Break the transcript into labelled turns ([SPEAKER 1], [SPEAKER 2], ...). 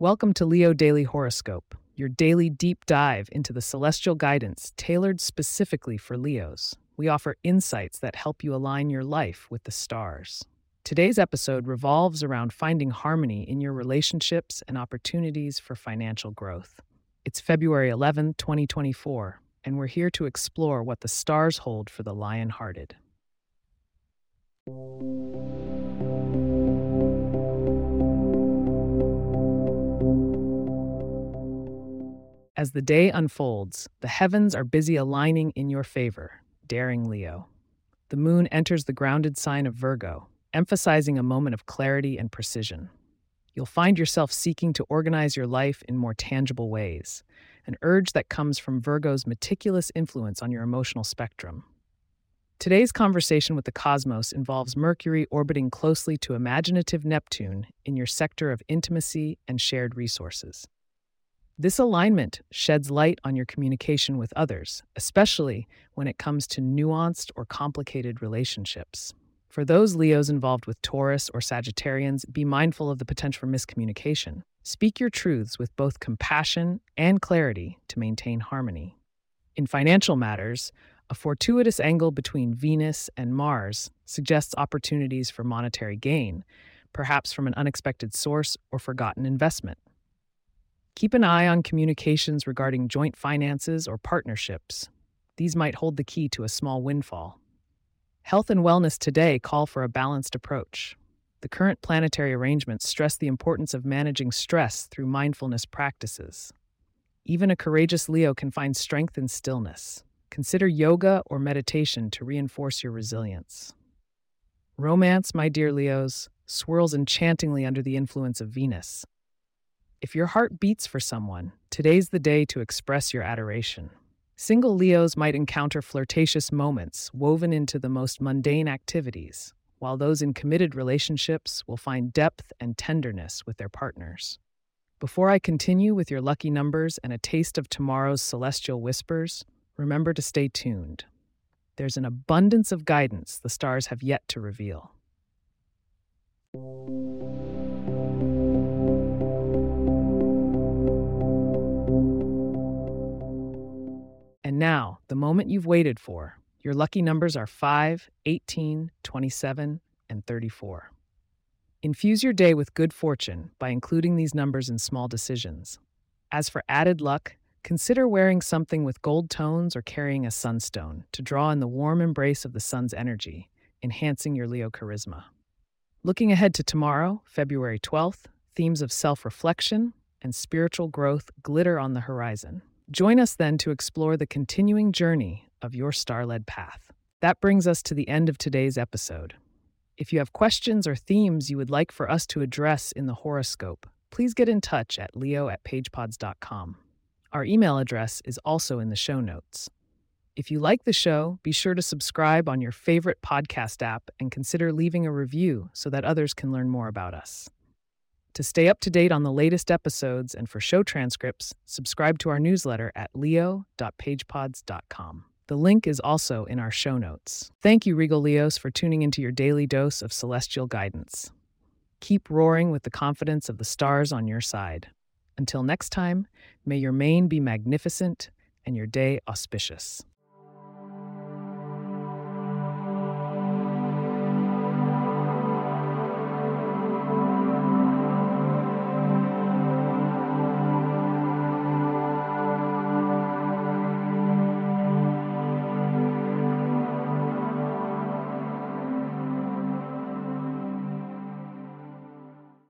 [SPEAKER 1] Welcome to Leo Daily Horoscope, your daily deep dive into the celestial guidance tailored specifically for Leos. We offer insights that help you align your life with the stars. Today's episode revolves around finding harmony in your relationships and opportunities for financial growth. It's February 11, 2024, and we're here to explore what the stars hold for the lion hearted. As the day unfolds, the heavens are busy aligning in your favor, daring Leo. The moon enters the grounded sign of Virgo, emphasizing a moment of clarity and precision. You'll find yourself seeking to organize your life in more tangible ways, an urge that comes from Virgo's meticulous influence on your emotional spectrum. Today's conversation with the cosmos involves Mercury orbiting closely to imaginative Neptune in your sector of intimacy and shared resources. This alignment sheds light on your communication with others, especially when it comes to nuanced or complicated relationships. For those Leos involved with Taurus or Sagittarians, be mindful of the potential for miscommunication. Speak your truths with both compassion and clarity to maintain harmony. In financial matters, a fortuitous angle between Venus and Mars suggests opportunities for monetary gain, perhaps from an unexpected source or forgotten investment. Keep an eye on communications regarding joint finances or partnerships. These might hold the key to a small windfall. Health and wellness today call for a balanced approach. The current planetary arrangements stress the importance of managing stress through mindfulness practices. Even a courageous Leo can find strength in stillness. Consider yoga or meditation to reinforce your resilience. Romance, my dear Leos, swirls enchantingly under the influence of Venus. If your heart beats for someone, today's the day to express your adoration. Single Leos might encounter flirtatious moments woven into the most mundane activities, while those in committed relationships will find depth and tenderness with their partners. Before I continue with your lucky numbers and a taste of tomorrow's celestial whispers, remember to stay tuned. There's an abundance of guidance the stars have yet to reveal. Now, the moment you've waited for. Your lucky numbers are 5, 18, 27, and 34. Infuse your day with good fortune by including these numbers in small decisions. As for added luck, consider wearing something with gold tones or carrying a sunstone to draw in the warm embrace of the sun's energy, enhancing your Leo charisma. Looking ahead to tomorrow, February 12th, themes of self reflection and spiritual growth glitter on the horizon. Join us then to explore the continuing journey of your star led path. That brings us to the end of today's episode. If you have questions or themes you would like for us to address in the horoscope, please get in touch at leo at pagepods.com. Our email address is also in the show notes. If you like the show, be sure to subscribe on your favorite podcast app and consider leaving a review so that others can learn more about us. To stay up to date on the latest episodes and for show transcripts, subscribe to our newsletter at leo.pagepods.com. The link is also in our show notes. Thank you, Regal Leos, for tuning into your daily dose of celestial guidance. Keep roaring with the confidence of the stars on your side. Until next time, may your mane be magnificent and your day auspicious.